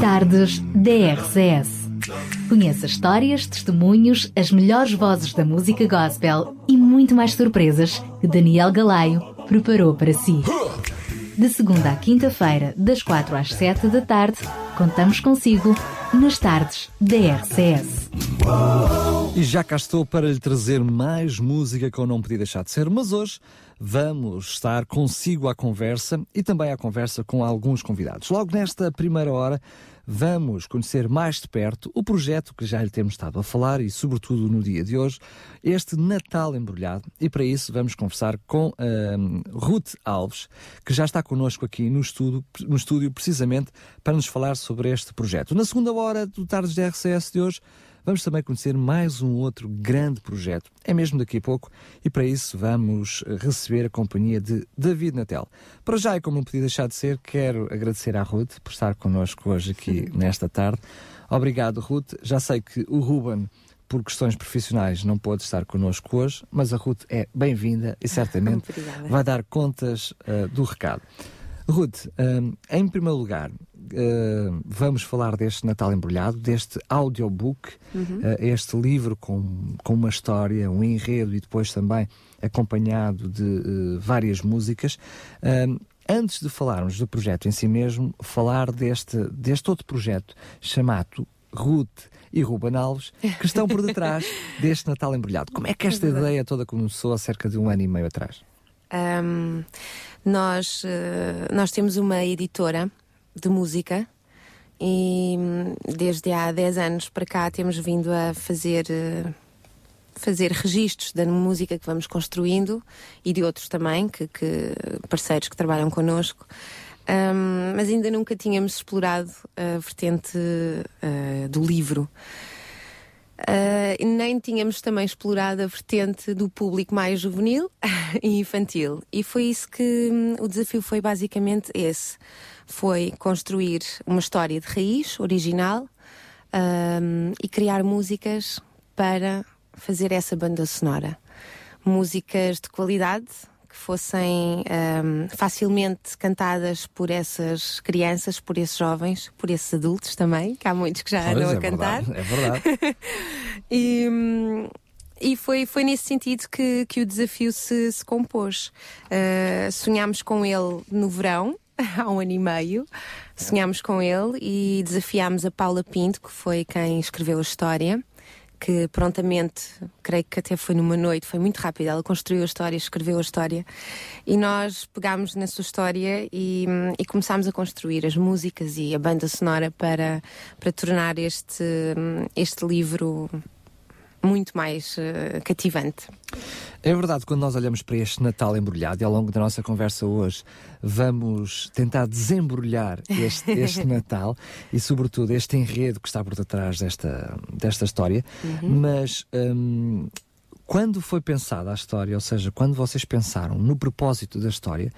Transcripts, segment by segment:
Tardes DRCS. Conheça histórias, testemunhos, as melhores vozes da música gospel e muito mais surpresas que Daniel Galaio preparou para si. De segunda à quinta-feira, das quatro às sete da tarde, contamos consigo nas tardes da RCS. E já cá estou para lhe trazer mais música que eu não podia deixar de ser, mas hoje vamos estar consigo à conversa e também à conversa com alguns convidados. Logo nesta primeira hora, vamos conhecer mais de perto o projeto que já lhe temos estado a falar e, sobretudo, no dia de hoje, este Natal Embrulhado. E para isso, vamos conversar com um, Ruth Alves, que já está connosco aqui no estúdio, no estúdio, precisamente para nos falar sobre este projeto. Na segunda hora do Tardes de RCS de hoje, vamos também conhecer mais um outro grande projeto. É mesmo daqui a pouco e para isso vamos receber a companhia de David Natel. Para já, e como não podia deixar de ser, quero agradecer à Ruth por estar connosco hoje aqui nesta tarde. Obrigado, Ruth. Já sei que o Ruben por questões profissionais não pôde estar connosco hoje, mas a Ruth é bem-vinda e certamente vai dar contas uh, do recado. Ruth, um, em primeiro lugar, uh, vamos falar deste Natal Embrulhado, deste audiobook, uhum. uh, este livro com, com uma história, um enredo e depois também acompanhado de uh, várias músicas. antes de falarmos do projeto em si mesmo, falar deste, deste outro projeto chamado Ruth e Ruben Alves, que estão por detrás deste Natal Embrulhado. Como é que esta é ideia toda começou há cerca de um ano e meio atrás? Um, nós, nós temos uma editora de música e hum, desde há 10 anos para cá temos vindo a fazer eh, fazer registros da música que vamos construindo e de outros também, que, que parceiros que trabalham connosco. Um, mas ainda nunca tínhamos explorado a vertente uh, do livro. Uh, nem tínhamos também explorado a vertente do público mais juvenil e infantil. E foi isso que um, o desafio foi basicamente esse foi construir uma história de raiz, original, um, e criar músicas para fazer essa banda sonora. Músicas de qualidade, que fossem um, facilmente cantadas por essas crianças, por esses jovens, por esses adultos também, que há muitos que já pois, andam é a cantar. Verdade, é verdade. e, hum, e foi, foi nesse sentido que, que o desafio se, se compôs. Uh, sonhámos com ele no verão, há um ano e meio. Sonhámos com ele e desafiámos a Paula Pinto, que foi quem escreveu a história, que prontamente, creio que até foi numa noite, foi muito rápido. Ela construiu a história, escreveu a história e nós pegámos na sua história e, e começámos a construir as músicas e a banda sonora para, para tornar este, este livro muito mais uh, cativante. É verdade, quando nós olhamos para este Natal embrulhado, e ao longo da nossa conversa hoje vamos tentar desembrulhar este, este Natal e, sobretudo, este enredo que está por detrás desta, desta história, uhum. mas. Um, quando foi pensada a história, ou seja, quando vocês pensaram no propósito da história,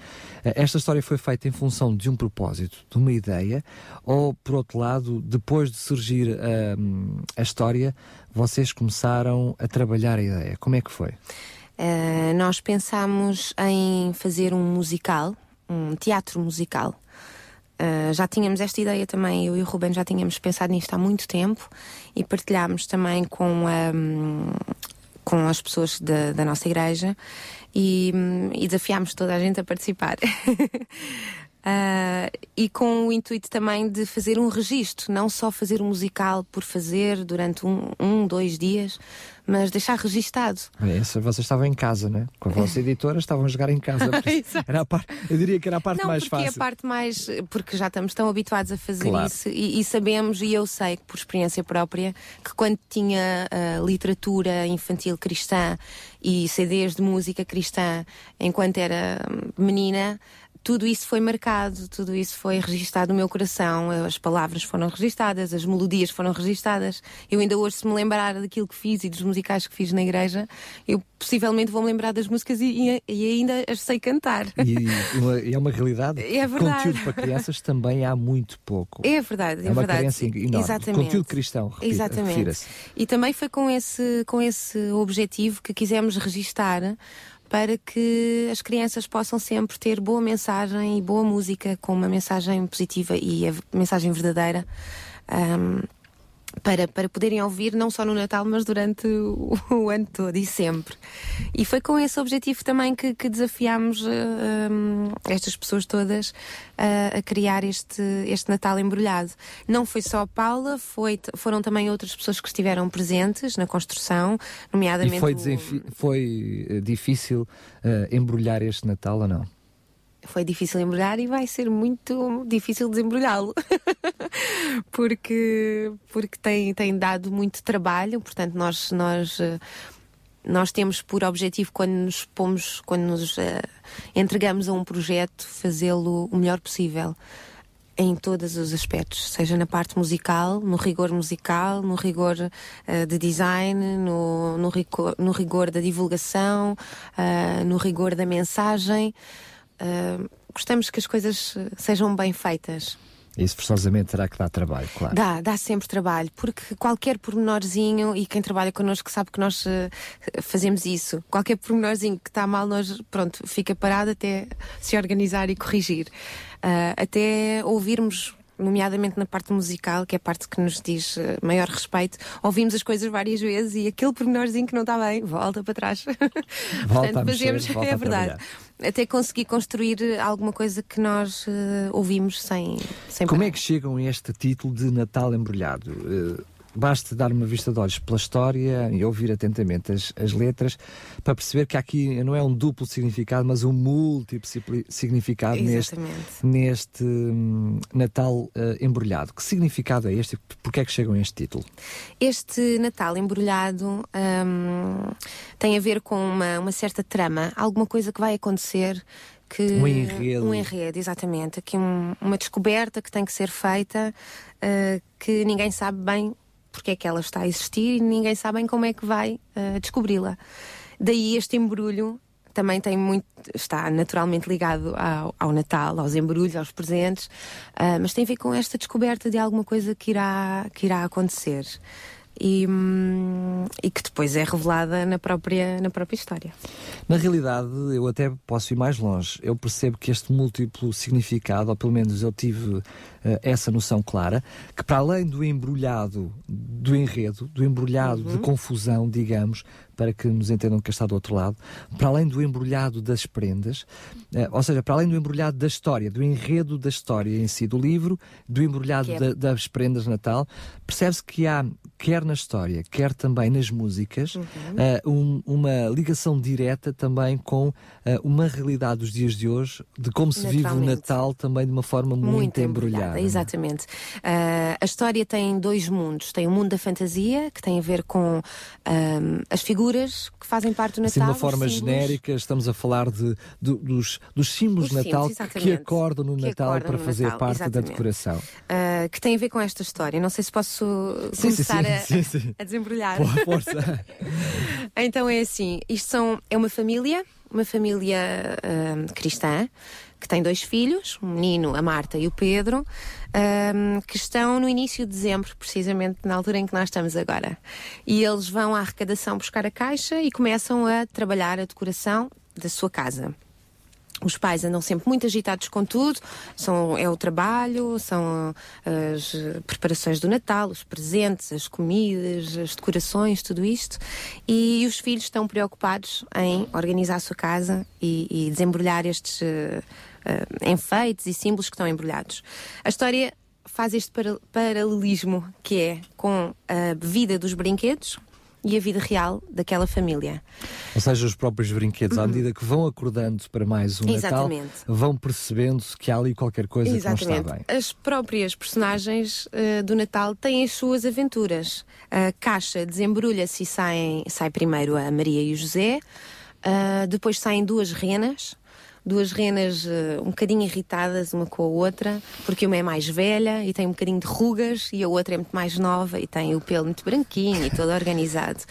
eh, esta história foi feita em função de um propósito, de uma ideia, ou, por outro lado, depois de surgir um, a história, vocês começaram a trabalhar a ideia? Como é que foi? Uh, nós pensámos em fazer um musical, um teatro musical. Uh, já tínhamos esta ideia também, eu e o Ruben já tínhamos pensado nisto há muito tempo e partilhámos também com um, com as pessoas da, da nossa igreja e, e desafiámos toda a gente a participar. Uh, e com o intuito também de fazer um registro, não só fazer um musical por fazer durante um, um dois dias, mas deixar registado. É, vocês estavam em casa, né? Com a vossa editora estavam a jogar em casa. era a parte, eu diria que era a parte não, mais fácil. É a parte mais. Porque já estamos tão habituados a fazer claro. isso e, e, sabemos, e eu sei por experiência própria, que quando tinha uh, literatura infantil cristã e CDs de música cristã enquanto era menina tudo isso foi marcado, tudo isso foi registado no meu coração, as palavras foram registadas, as melodias foram registadas. Eu ainda hoje, se me lembrar daquilo que fiz e dos musicais que fiz na igreja, eu possivelmente vou me lembrar das músicas e, e ainda as sei cantar. E, e, é uma realidade. É verdade. Conteúdo para crianças também há muito pouco. É verdade, é, é uma verdade. carência enorme. Exatamente. Conteúdo cristão, repita, Exatamente. E também foi com esse, com esse objetivo que quisemos registar para que as crianças possam sempre ter boa mensagem e boa música com uma mensagem positiva e a mensagem verdadeira. Um, para, para poderem ouvir não só no Natal, mas durante o, o ano todo e sempre. E foi com esse objetivo também que, que desafiámos uh, um, estas pessoas todas uh, a criar este, este Natal embrulhado. Não foi só a Paula, foi, foram também outras pessoas que estiveram presentes na construção, nomeadamente. E foi, o... foi eh, difícil uh, embrulhar este Natal ou não? Foi difícil embrulhar e vai ser muito difícil desembrulhá-lo. porque porque tem, tem dado muito trabalho, portanto, nós, nós, eh, nós temos por objetivo, quando nos pomos, quando nos uh, entregamos a um projeto, fazê-lo o melhor possível. Em todos os aspectos, seja na parte musical, no rigor musical, no rigor uh, de design, no, no, rigor, no rigor da divulgação, uh, no rigor da mensagem. Uh, gostamos que as coisas sejam bem feitas. Isso forçosamente terá que dar trabalho, claro. Dá, dá sempre trabalho, porque qualquer pormenorzinho, e quem trabalha connosco sabe que nós uh, fazemos isso, qualquer pormenorzinho que está mal, nós, pronto, fica parado até se organizar e corrigir. Uh, até ouvirmos nomeadamente na parte musical, que é a parte que nos diz maior respeito, ouvimos as coisas várias vezes e aquele pormenorzinho que não está bem, volta para trás. Volta Portanto, fazemos, é verdade. Até conseguir construir alguma coisa que nós uh, ouvimos sem, sem Como parar. é que chegam a este título de Natal Embrulhado? Uh, Basta dar uma vista de olhos pela história e ouvir atentamente as, as letras para perceber que aqui não é um duplo significado, mas um múltiplo significado neste, neste hum, Natal uh, embrulhado. Que significado é este? Porquê é que chegam a este título? Este Natal embrulhado hum, tem a ver com uma, uma certa trama, alguma coisa que vai acontecer que um enredo. Um enredo, exatamente. Aqui um, uma descoberta que tem que ser feita uh, que ninguém sabe bem porque é que ela está a existir e ninguém sabe como é que vai uh, descobri-la. Daí este embrulho também tem muito, está naturalmente ligado ao, ao Natal, aos embrulhos, aos presentes, uh, mas tem a ver com esta descoberta de alguma coisa que irá, que irá acontecer. E, hum, e, que depois é revelada na própria, na própria história. Na realidade, eu até posso ir mais longe. Eu percebo que este múltiplo significado, ou pelo menos eu tive uh, essa noção clara, que para além do embrulhado do enredo, do embrulhado uhum. de confusão, digamos, para que nos entendam que está do outro lado, para além do embrulhado das prendas, uh, ou seja, para além do embrulhado da história, do enredo da história em si, do livro, do embrulhado é... da, das prendas de Natal, percebe-se que há, quer na história, quer também nas músicas, uhum. uh, um, uma ligação direta também com uh, uma realidade dos dias de hoje, de como se vive o Natal também de uma forma muito, muito embrulhada. embrulhada. É? Exatamente. Uh, a história tem dois mundos. Tem o mundo da fantasia, que tem a ver com as figuras que fazem parte do Natal. Assim, de uma forma genérica, estamos a falar de, de dos, dos símbolos de Natal que acordam no que Natal acordam para no fazer Natal, parte exatamente. da decoração. Uh, que tem a ver com esta história. Não sei se posso sim, começar sim, sim, a, a, desembrulhar. Boa força. então é assim, isto são, é uma família, uma família uh, cristã, que tem dois filhos, um menino, a Marta e o Pedro, um, que estão no início de dezembro, precisamente na altura em que nós estamos agora. E eles vão à arrecadação buscar a caixa e começam a trabalhar a decoração da sua casa. Os pais andam sempre muito agitados com tudo, são, é o trabalho, são as preparações do Natal, os presentes, as comidas, as decorações, tudo isto. E os filhos estão preocupados em organizar a sua casa e, e desembrulhar estes uh, enfeites e símbolos que estão embrulhados. A história faz este paralelismo que é com a vida dos brinquedos, e a vida real daquela família. Ou seja, os próprios brinquedos, à medida que vão acordando para mais um Exatamente. Natal, vão percebendo que há ali qualquer coisa Exatamente. que não está bem. As próprias personagens uh, do Natal têm as suas aventuras. A caixa desembrulha-se e sai, sai primeiro a Maria e o José, uh, depois saem duas renas duas renas uh, um bocadinho irritadas uma com a outra, porque uma é mais velha e tem um bocadinho de rugas e a outra é muito mais nova e tem o pelo muito branquinho e todo organizado.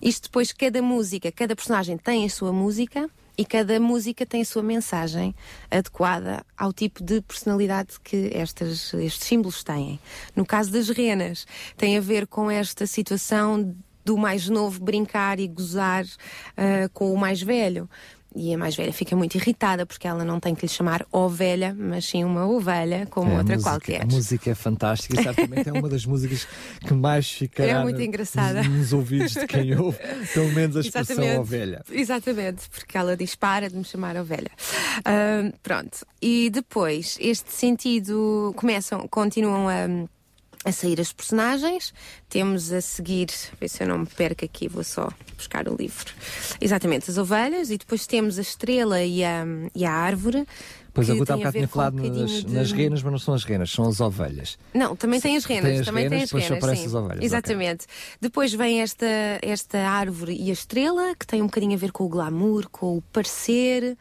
Isto depois, cada música, cada personagem tem a sua música e cada música tem a sua mensagem adequada ao tipo de personalidade que estas, estes símbolos têm. No caso das renas, tem a ver com esta situação do mais novo brincar e gozar uh, com o mais velho e a mais velha fica muito irritada porque ela não tem que lhe chamar ovelha, mas sim uma ovelha, como É, outra música- qualquer. A música é fantástica e certamente é uma das músicas que mais ficará É muito engraçada. Nos, nos ouvidos de quem ouve, pelo menos a expressão Exatamente. ovelha. Exatamente, porque ela diz para de me chamar ovelha. Ahm, pronto. E depois, este sentido, começam, continuam a, a sair as personagens. Temos a seguir, ver se eu não me perco aqui, vou só buscar o livro. Exatamente, as ovelhas, e depois temos a estrela e a, e a árvore. Pois a Guta há bocado tinha um falado bocadinho nas, de- nas renas, mas não são as renas, são as ovelhas. Não, também tem as renas. Tem as também renas, tem as renas. sim. as ovelhas. Exatamente. Depois vem esta, esta árvore e a estrela, que tem um bocadinho a ver com o glamour, com o parecer,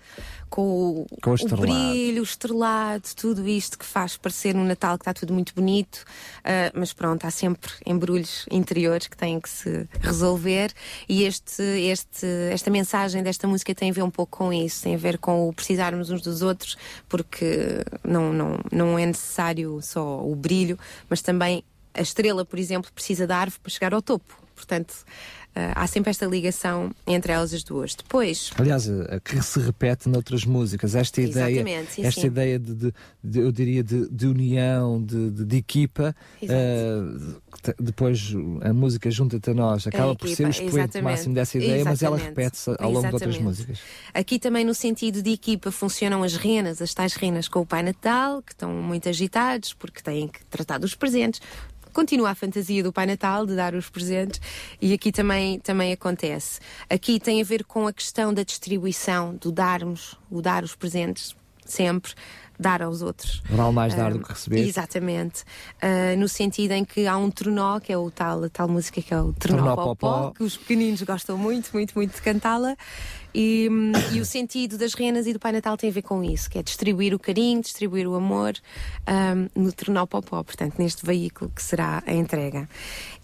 com o, Com o o brilho, o estrelado, tudo isto que faz parecer no Natal que está tudo muito bonito. Ah, mas pronto, há sempre embrulhos interiores que têm que se resolver. E este, este, esta mensagem desta música tem a ver um pouco com isso, tem a ver com o precisarmos uns dos outros, porque não, não, não é necessário só o brilho, mas também a estrela, por exemplo, precisa da árvore para chegar ao topo. Portanto, há sempre esta ligação entre elas as duas. Depois, Aliás, a- a que se repete noutras músicas, esta ideia, Exatamente, sim, esta sim. ideia de, de- de- eu diria, de, de união, de, equipa, te- depois a música junta-te a nós, acaba por ser o expoente exatamente. máximo dessa ideia, mas ela Exatamente. repete-se ao longo de outras Exatamente. músicas. Aqui também no sentido de equipa funcionam as renas, as tais renas com o Pai Natal, que estão muito agitados porque têm que tratar dos presentes. Continua a fantasia do Pai Natal de dar os presentes e aqui também, também acontece. Aqui tem a ver com a questão da distribuição, do darmos, o dar os presentes sempre, dar aos outros. Vale mais dar Ah, do que receber. Exatamente. Ah, no sentido em que há um trenó, que é o tal, a tal música que é o trenó Trenó popó. que os pequeninos gostam muito, muito, muito de cantá-la. E, hum, e o sentido das renas e do Pai Natal tem a ver com isso, que é distribuir o carinho, distribuir o amor hum, no trenó popó, portanto, neste veículo que será a entrega.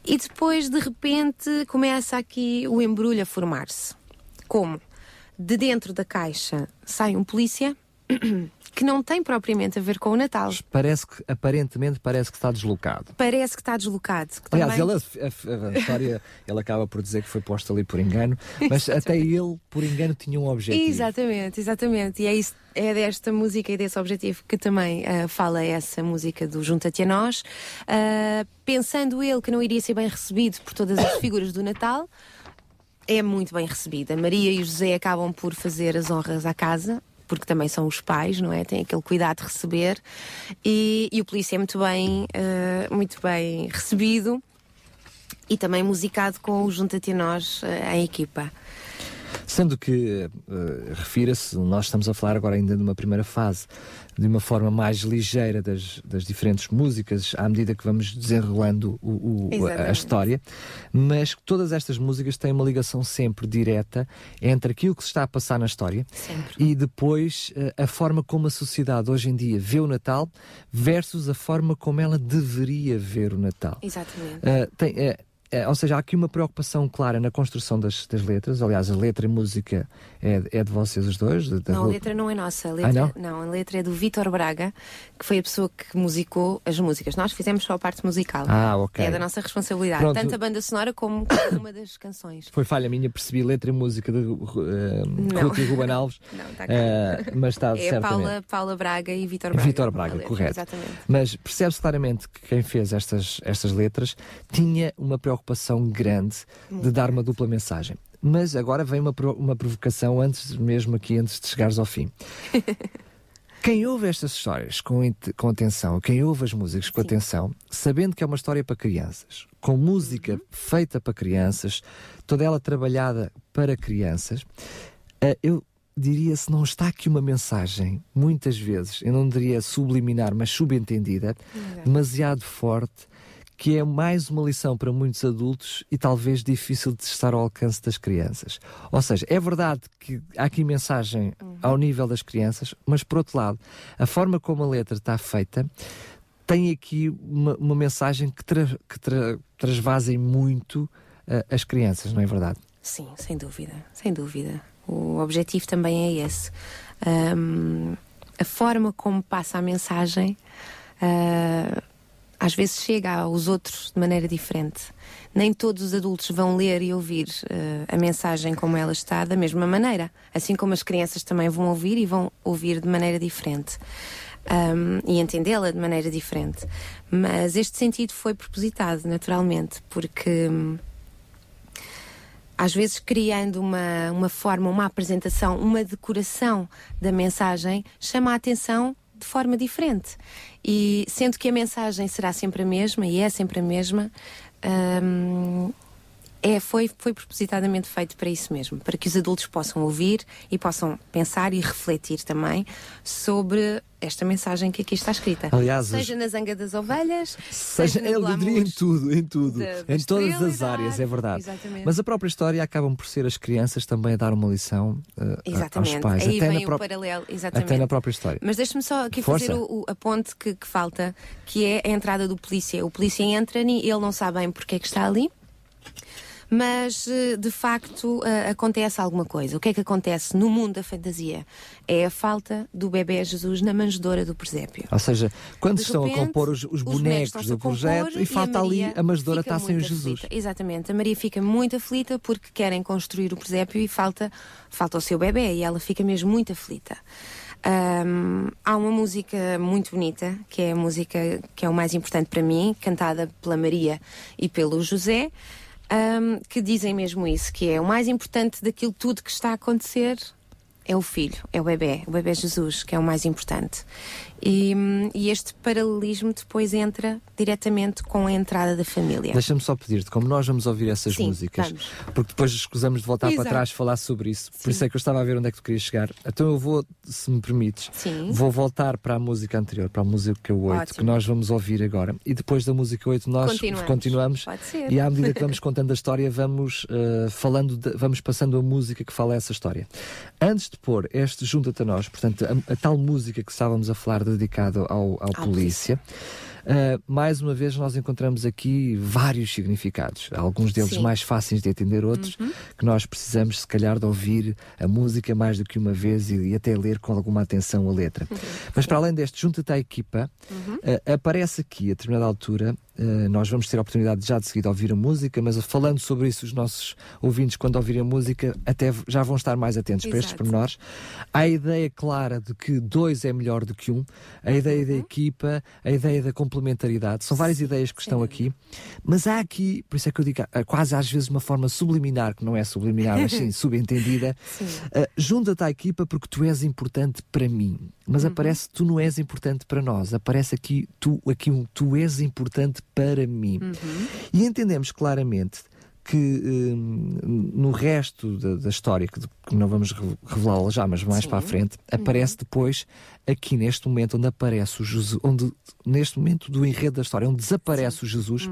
E depois, de repente, começa aqui o embrulho a formar-se. Como? De dentro da caixa sai um polícia que não tem propriamente a ver com o Natal. Parece que, aparentemente, parece que está deslocado. Parece que está deslocado. que Aliás, também- ele, a, a- a história, ele acaba por dizer que foi posto ali por engano, mas até ele, por engano, tinha um objetivo. Exatamente, exatamente. E é, isso, é desta música e desse objetivo que também ah, fala essa música do Junta-te a Nós. Ah, pensando ele que não iria ser bem recebido por todas as figuras do Natal, é muito bem recebida. Maria e José acabam por fazer as honras à casa. Porque também são os pais, não é? Têm aquele cuidado de receber. E, e o polícia é muito bem, ah, muito bem recebido e também musicado com o Junta-te Nós ah, em equipa. Sendo que, eh, refira-se, nós estamos a falar agora ainda de uma primeira fase, de uma forma mais ligeira das, das diferentes músicas, à medida que vamos desenrolando o- o- a- história, mas que todas estas músicas têm uma ligação sempre direta entre aquilo que se está a passar na história Sempre. e depois eh, a forma como a sociedade hoje em dia vê o Natal versus a forma como ela deveria ver o Natal. Exatamente. Uh, tem, ou seja, há aqui uma preocupação clara na construção das, das letras. Aliás, a letra e música é, é de vocês os dois. de- Não, a letra não é nossa. A letra, Ah, não? a letra é do Vítor Braga, que foi a pessoa que musicou as músicas. Nós fizemos só a parte musical. Ah, ok. É da nossa responsabilidade. Pronto. Tanto a banda sonora como uma das canções. Foi falha minha, percebi letra e música de uh, Não. Ruth e Ruben Alves, Não, está cá. uh, mas está É certamente. Paula, Paula Braga e Vítor Braga. Vítor a Braga, correto. Exatamente. Mas percebe-se claramente que quem fez estas, estas letras tinha uma preocupação grande de dar uma dupla mensagem. Mas agora vem uma, uma provocação antes mesmo aqui, antes de chegares ao fim. Quem ouve estas histórias com, com atenção, quem ouve as músicas com atenção, sabendo que é uma história para crianças, com música feita para crianças, toda ela trabalhada para crianças, eh, eu diria se não está aqui uma mensagem, muitas vezes, eu não diria subliminar, mas subentendida, demasiado forte, que é mais uma lição para muitos adultos e talvez difícil de estar ao alcance das crianças. Ou seja, é verdade que há aqui mensagem ao nível das crianças, mas por outro lado, a forma como a letra está feita tem aqui uma, uma mensagem que, tra, que tra, trasvasem muito uh, as crianças, não é verdade? Sim, sem dúvida, sem dúvida. O objetivo também é esse. Ahm, a forma como passa a mensagem, ah, às vezes chega aos outros de maneira diferente. Nem todos os adultos vão ler e ouvir uh, a mensagem como ela está da mesma maneira. Assim como as crianças também vão ouvir e vão ouvir de maneira diferente. Um, e entendê-la de maneira diferente. Mas este sentido foi propositado, naturalmente, porque. Um, às vezes criando uma, uma forma, uma apresentação, uma decoração da mensagem, chama a atenção de forma diferente. E sendo que a mensagem será sempre a mesma, e é sempre a mesma, hum, é, foi, foi propositadamente feito para isso mesmo, para que os adultos possam ouvir e possam pensar e refletir também sobre esta mensagem que aqui está escrita. Aliás, seja na zanga das ovelhas, seja, seja eu diria em tudo, em tudo, em todas as áreas, é verdade. Exatamente. Mas a própria história acabam por ser as crianças também a dar uma lição uh, aos pais. Aí até vem na o paralelo, exatamente. Até na própria história. Mas deixe-me só aqui Força. fazer o, o, a ponte que, que falta, que é a entrada do polícia. O polícia entra e ele não sabe bem porque é que está ali mas eh, de facto eh, acontece alguma coisa. O que é que acontece no mundo da fantasia? É a falta do bebê Jesus na manjedoura do presépio. Ou seja, quando De estão repente, a compor os, os os bonecos do projeto e falta a ali a manjedoura está sem o Jesus. aflita. Exatamente. A Maria fica muito aflita porque querem construir o presépio e falta, falta o seu bebê e ela fica mesmo muito aflita. Um, há uma música muito bonita, que é a música que é o mais importante para mim, cantada pela Maria e pelo José, um, que dizem mesmo isso, que é o mais importante daquilo tudo que está a acontecer é o filho, é o bebê, o bebê Jesus, que é o mais importante. E, e este paralelismo depois entra diretamente com a entrada da família. Deixa-me só pedir-te, como nós vamos ouvir essas Sim, músicas, vamos. porque depois escusamos de voltar Exato. para trás falar sobre isso. Por Sim. isso é que eu estava a ver onde é que tu querias chegar. Então eu vou, se me permites, Sim. vou voltar para a música anterior, para a música 8, Ótimo. que nós vamos ouvir agora. E depois da música 8 nós Continuamos. continuamos. E à medida que vamos contando a história, vamos uh, falando, de- vamos passando a música que fala essa história. Antes de pôr este Junta-te a nós, portanto, a, a tal música que estávamos a falar dedicado ao, ao polícia. Uh, mais uma vez, nós encontramos aqui vários significados, alguns deles Sim. mais fáceis de entender, outros que nós precisamos, se calhar, de ouvir a música mais do que uma vez e, e até ler com alguma atenção a letra. Mas para além deste, junta-te à equipa, uh, aparece aqui, a determinada altura, uh, nós vamos ter a oportunidade já de seguida de ouvir a música, mas falando sobre isso, os nossos ouvintes, quando ouvirem a música, até já vão estar mais atentos para estes Exato. pormenores. Há a ideia clara de que dois é melhor do que um, a ideia da equipa, a ideia da complementaridade. São várias ideias que estão aqui, mas há aqui, por isso é que eu digo, quase às vezes uma forma subliminar, que não é subliminar, mas sim subentendida. Uh, Junta-te à equipa porque tu és importante para mim. Mas aparece tu não és importante para nós. Aparece aqui tu, aqui um tu és importante para mim. E entendemos claramente que hum, no resto da, da história, que, que não vamos re- revelá-la já, mas mais Sim. para a frente, aparece depois, aqui neste momento, onde aparece o Jesus, onde, neste momento do enredo da história, onde desaparece o Jesus,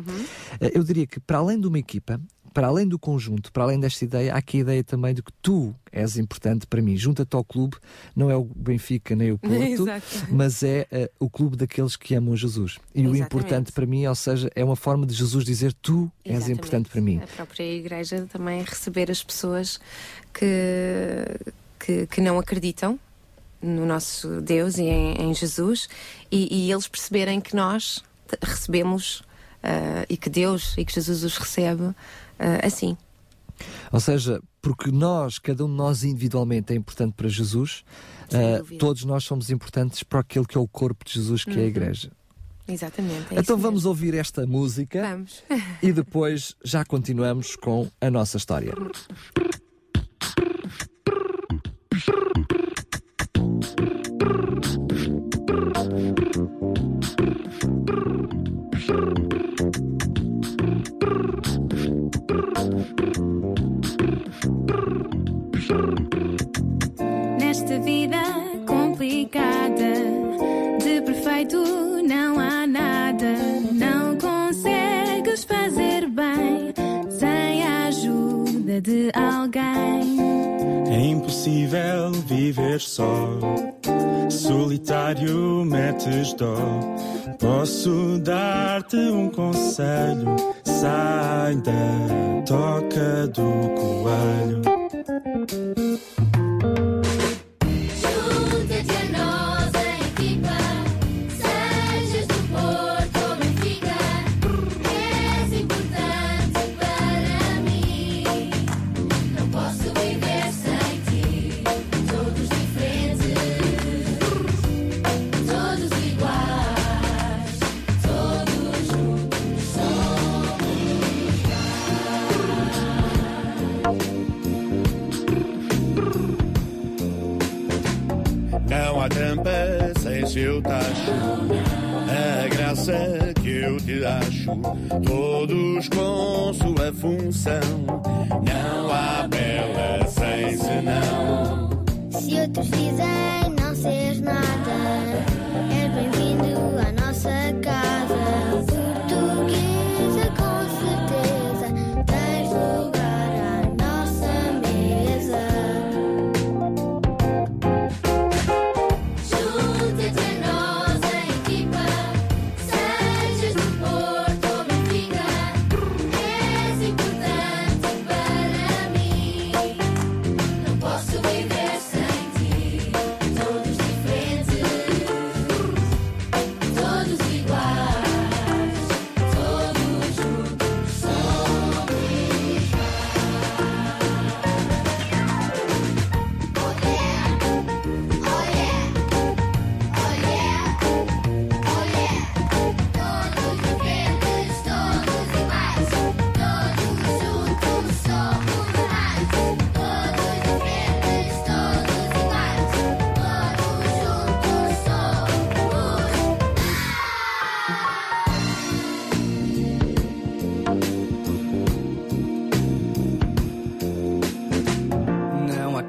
eh, eu diria que para além de uma equipa, para além do conjunto, para além desta ideia, há aqui a ideia também de que tu és importante para mim. Junta-te ao clube, não é o Benfica nem o Porto, mas é eh, o clube daqueles que amam Jesus. E o Exatamente. importante para mim, ou seja, é uma forma de Jesus dizer tu és Exatamente. importante para mim. A própria igreja também receber as pessoas que, que, que não acreditam no nosso Deus e em, em Jesus e, e eles perceberem que nós recebemos ah, e que Deus e que Jesus os recebe ah, assim. Ou seja, porque nós, cada um de nós individualmente é importante para Jesus, dúvida. todos nós somos importantes para aquele que é o corpo de Jesus, que é a igreja. Exatamente. é então vamos mesmo. ouvir esta música Vamos. e depois já continuamos com a nossa história. complicada, de perfeito não há nada. Não consegues fazer bem sem a ajuda de alguém. É impossível viver só. Solitário metes dó. Posso dar-te um conselho. Sai da toca do coelho. Eu tacho a graça que eu te acho, todos com sua função. Não há bela sem senão. Se outros dizem não seres nada,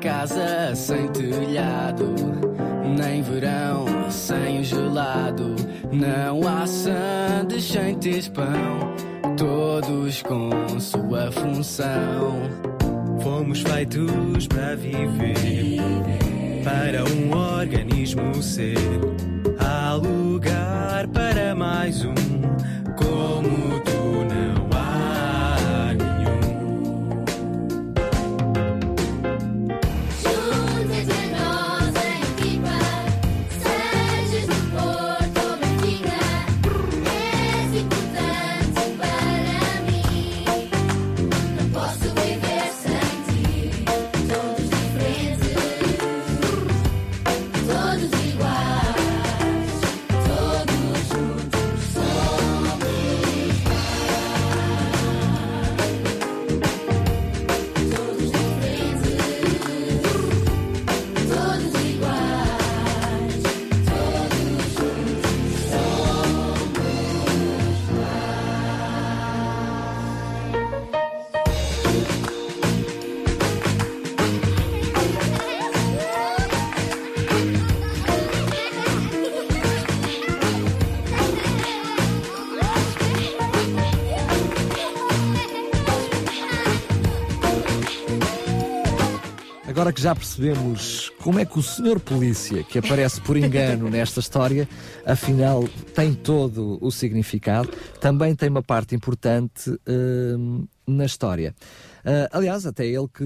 casa sem telhado, nem verão sem o gelado. Não há sandes sem pão, todos com sua função. Fomos feitos para viver, para um organismo ser. Há lugar para mais um, Agora que já percebemos como é que o senhor polícia, que aparece por engano nesta história, afinal tem todo o significado, também tem uma parte importante hum, na história. Ah, aliás, até ele que,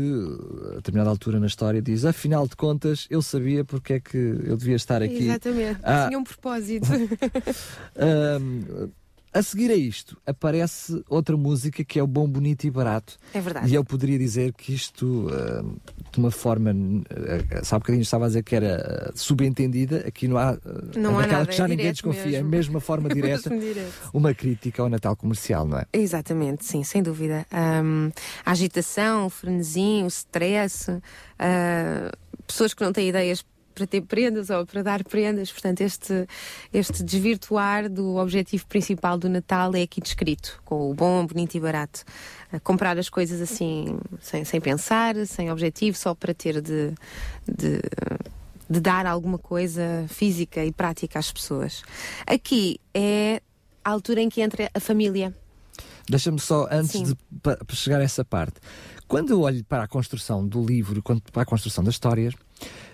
a determinada altura na história, diz: afinal de contas, eu sabia porque é que eu devia estar aqui. Exatamente. Ah. Tinha um propósito. Ahm, a seguir a isto, aparece outra música que é o Bom, Bonito e Barato. É verdade. E eu poderia dizer que isto, ahm, de uma forma, uh, sabe, bocadinho estava a dizer que era uh, subentendida, aqui não há, uh, Não há daquela nada, que já é ninguém desconfia, é mesmo. mesmo a forma direta, Mesmo direto. uma crítica ao Natal comercial, não é? Exatamente, sim, sem dúvida. Ahm, a agitação, o frenesim, o stress, ah, pessoas que não têm ideias para ter prendas ou para dar prendas, portanto, este, este desvirtuar do objetivo principal do Natal é aqui descrito, com o bom, bonito e barato. Comprar as coisas assim, sem, sem pensar, sem objetivo, só para ter de, de de dar alguma coisa física e prática às pessoas. Aqui é a altura em que entra a família. Deixa-me só, antes Sim. de pa- para chegar a essa parte, quando eu olho para a construção do livro, quando, para a construção das histórias,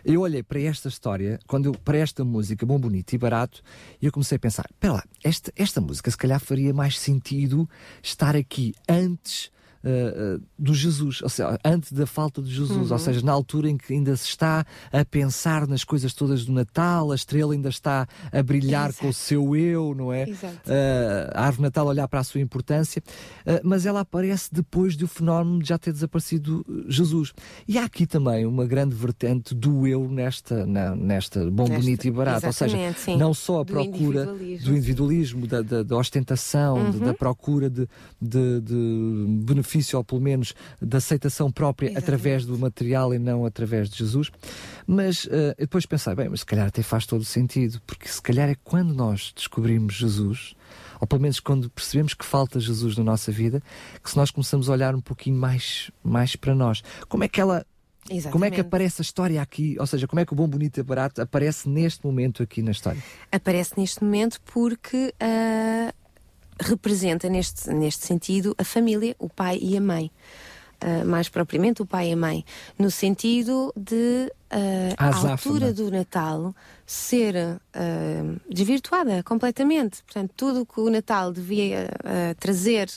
eu olhei para esta história, quando eu, para esta música, bom, bonito e barato, e eu comecei a pensar: espera lá, esta, esta música se calhar faria mais sentido estar aqui antes. Uh, uh, do Jesus, ou seja, antes da falta de Jesus, ou seja, na altura em que ainda se está a pensar nas coisas todas do Natal, a estrela ainda está a brilhar com o seu eu, não é? Exato. Uh, a árvore natal olhar para a sua importância, uh, mas ela aparece depois do fenómeno de já ter desaparecido Jesus. E há aqui também uma grande vertente do eu nesta, na- nesta bom, Nesta- bonito e barato. Ou seja, sim. não só a Do procura individualismo, do individualismo, da, da- da ostentação, de- Uhum. da procura de, de- de benefícios sacrifício, ou pelo menos da aceitação própria Exatamente. através do material e não através de Jesus. Mas eu depois pensei, bem, mas se calhar até faz todo o sentido, porque se calhar é quando nós descobrimos Jesus, ou pelo menos quando percebemos que falta Jesus na nossa vida, que se nós começamos a olhar um pouquinho mais, mais para nós. Como é que ela. Como é que Exatamente. aparece a história aqui? Ou seja, como é que o bom, bonito e barato aparece neste momento aqui na história? Aparece neste momento porque ah, representa, neste, neste sentido, a família, o pai e a mãe. Ah, mais propriamente o pai e a mãe, no sentido de ah, A altura do Natal ser ah, desvirtuada completamente. Portanto, tudo o que o Natal devia trazer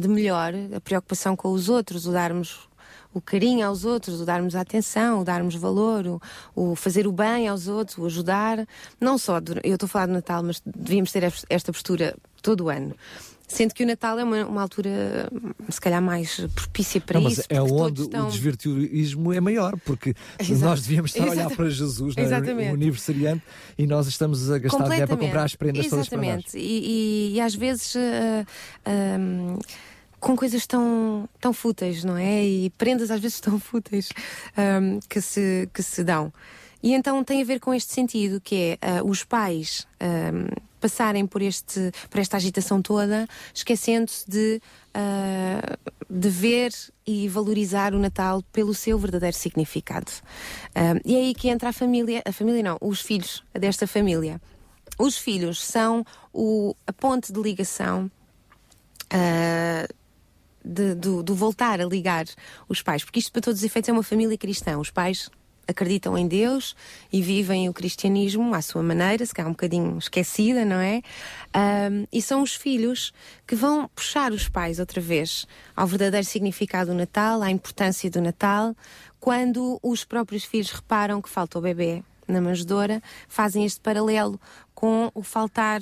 de melhor, a preocupação com os outros, o darmos o carinho aos outros, o darmos atenção, o darmos valor, o, o fazer o bem aos outros, o ajudar. Não só, eu estou a falar do Natal, mas devíamos ter es- esta postura todo o ano. Sendo que o Natal é uma, uma altura, se calhar, mais propícia para Não, isso. mas é onde estão- o desvirtuismo é maior, porque Exato. nós devíamos estar a olhar Exatamente. para Jesus, não é? Exatamente. o aniversariante, e nós estamos a gastar dinheiro para comprar as prendas todas para nós. Exatamente. E, e- às vezes ah, ah, com coisas tão, tão fúteis, não é? E prendas às vezes tão fúteis ah, que, se, que se dão. E então tem a ver com este sentido, que é ah, os pais ah, passarem por, este, por esta agitação toda, esquecendo-se de, ah, de ver e valorizar o Natal pelo seu verdadeiro significado. Ah, e é aí que entra a família, a família não, os filhos desta família. Os filhos são o, a ponte de ligação ah, de- do, do voltar a ligar os pais, porque isto, para todos os efeitos, é uma família cristã. Os pais acreditam em Deus e vivem o cristianismo à sua maneira, se calhar um bocadinho esquecida, não é? Ahm, e são os filhos que vão puxar os pais outra vez ao verdadeiro significado do Natal, à importância do Natal, quando os próprios filhos reparam que falta o bebê na manjedoura, fazem este paralelo com o faltar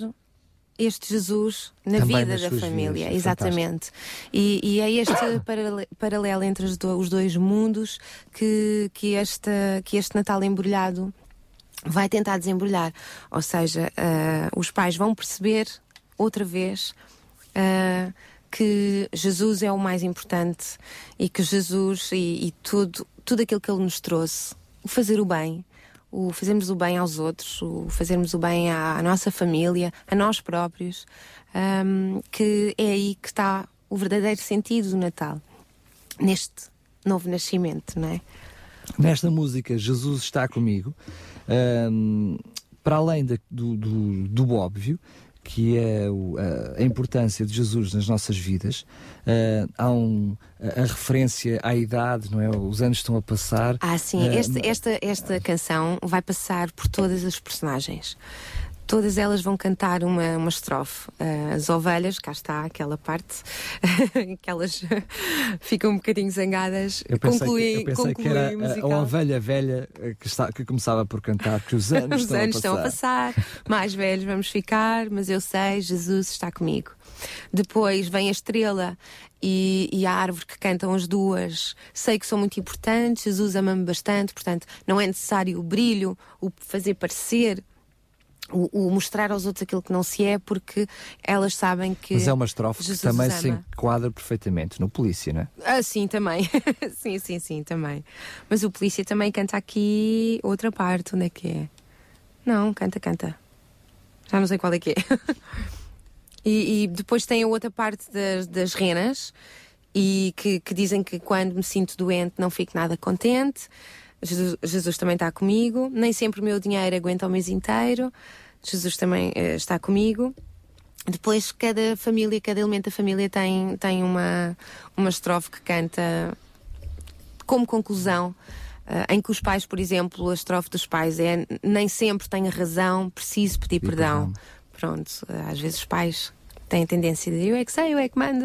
este Jesus na Também vida da família, vidas, é exatamente. E, e é este parale- paralelo entre os, do- os dois mundos que, que, esta, que este Natal embrulhado vai tentar desembrulhar. Ou seja, ah, os pais vão perceber outra vez ah, que Jesus é o mais importante e que Jesus e, e tudo, tudo aquilo que Ele nos trouxe, o fazer o bem, o fazermos o bem aos outros, o fazermos o bem à, à nossa família, a nós próprios, ahm, que é aí que está o verdadeiro sentido do Natal, neste novo nascimento, não é? Nesta música, Jesus está comigo, hum, para além da- do, do, do óbvio, que é o- a, a importância de Jesus nas nossas vidas, ah, há um, a, a referência à idade, não é? Os anos estão a passar. Ah, sim, este- esta, esta canção vai passar por todas as personagens. Todas elas vão cantar uma, uma estrofe. Ah, as ovelhas, cá está aquela parte, que elas ficam um bocadinho zangadas. Eu pensei, concluem, que, eu pensei que era a, a ovelha velha eh, que, está, que começava por cantar, que os anos, Os estão, anos a estão a passar. passar, mais velhos vamos ficar, mas eu sei, Jesus está comigo. Depois vem a estrela e, e a árvore que cantam as duas. Sei que são muito importantes, Jesus ama-me bastante, portanto, não é necessário o brilho, o fazer parecer. O, o mostrar aos outros aquilo que não se é, porque elas sabem que. Mas é uma estrofe Jesus que também se enquadra perfeitamente no Polícia, não é? Ah, sim, também. sim, sim, sim, também. Mas o polícia também canta aqui outra parte. Onde é que é? Não, canta, canta. Já não sei qual é que é. e, e depois tem a outra parte das, das renas e que, que dizem que quando me sinto doente não fico nada contente. Jesus, Jesus também está comigo. Nem sempre o meu dinheiro aguenta o mês inteiro. Jesus também eh, está comigo. Depois, cada família, cada elemento da família tem, tem uma, uma estrofe que canta como conclusão, ah, em que os pais, por exemplo, a estrofe dos pais é nem sempre tenho razão, preciso pedir perdão. perdão. Pronto, às vezes os pais têm a tendência de eu é que sei, eu é que mando.